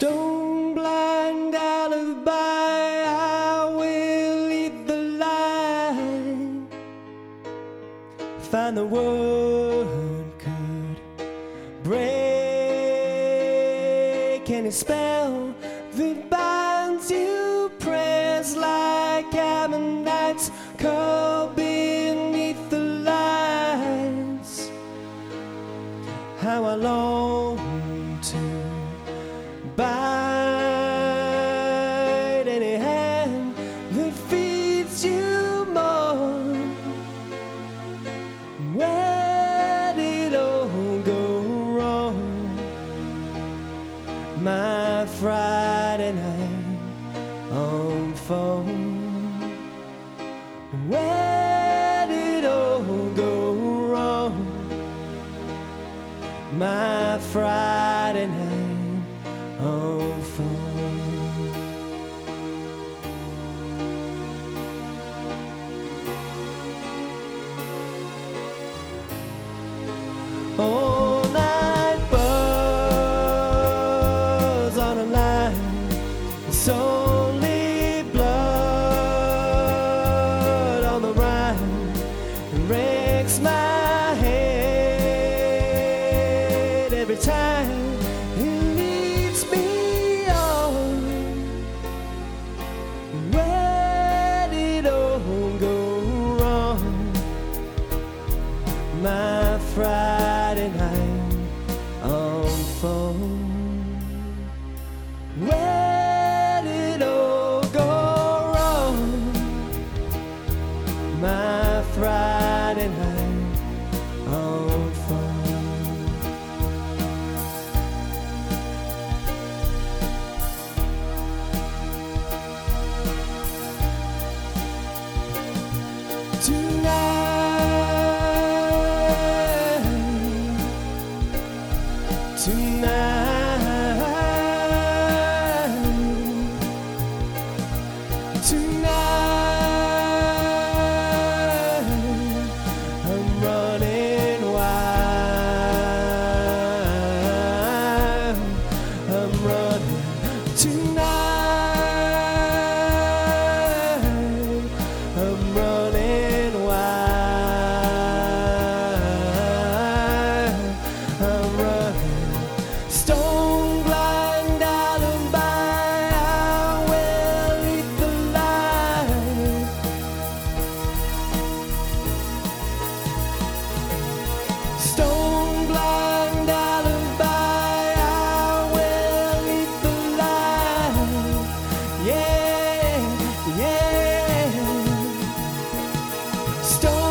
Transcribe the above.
Stone blind alibi, I will lead the line. Find the word could break any spell that binds you. Press like ammonites, curl beneath phone. Where did all go wrong? My Friday night Friday night on phone. Where did all go wrong? My Friday night on phone. Tonight, tonight, Stop.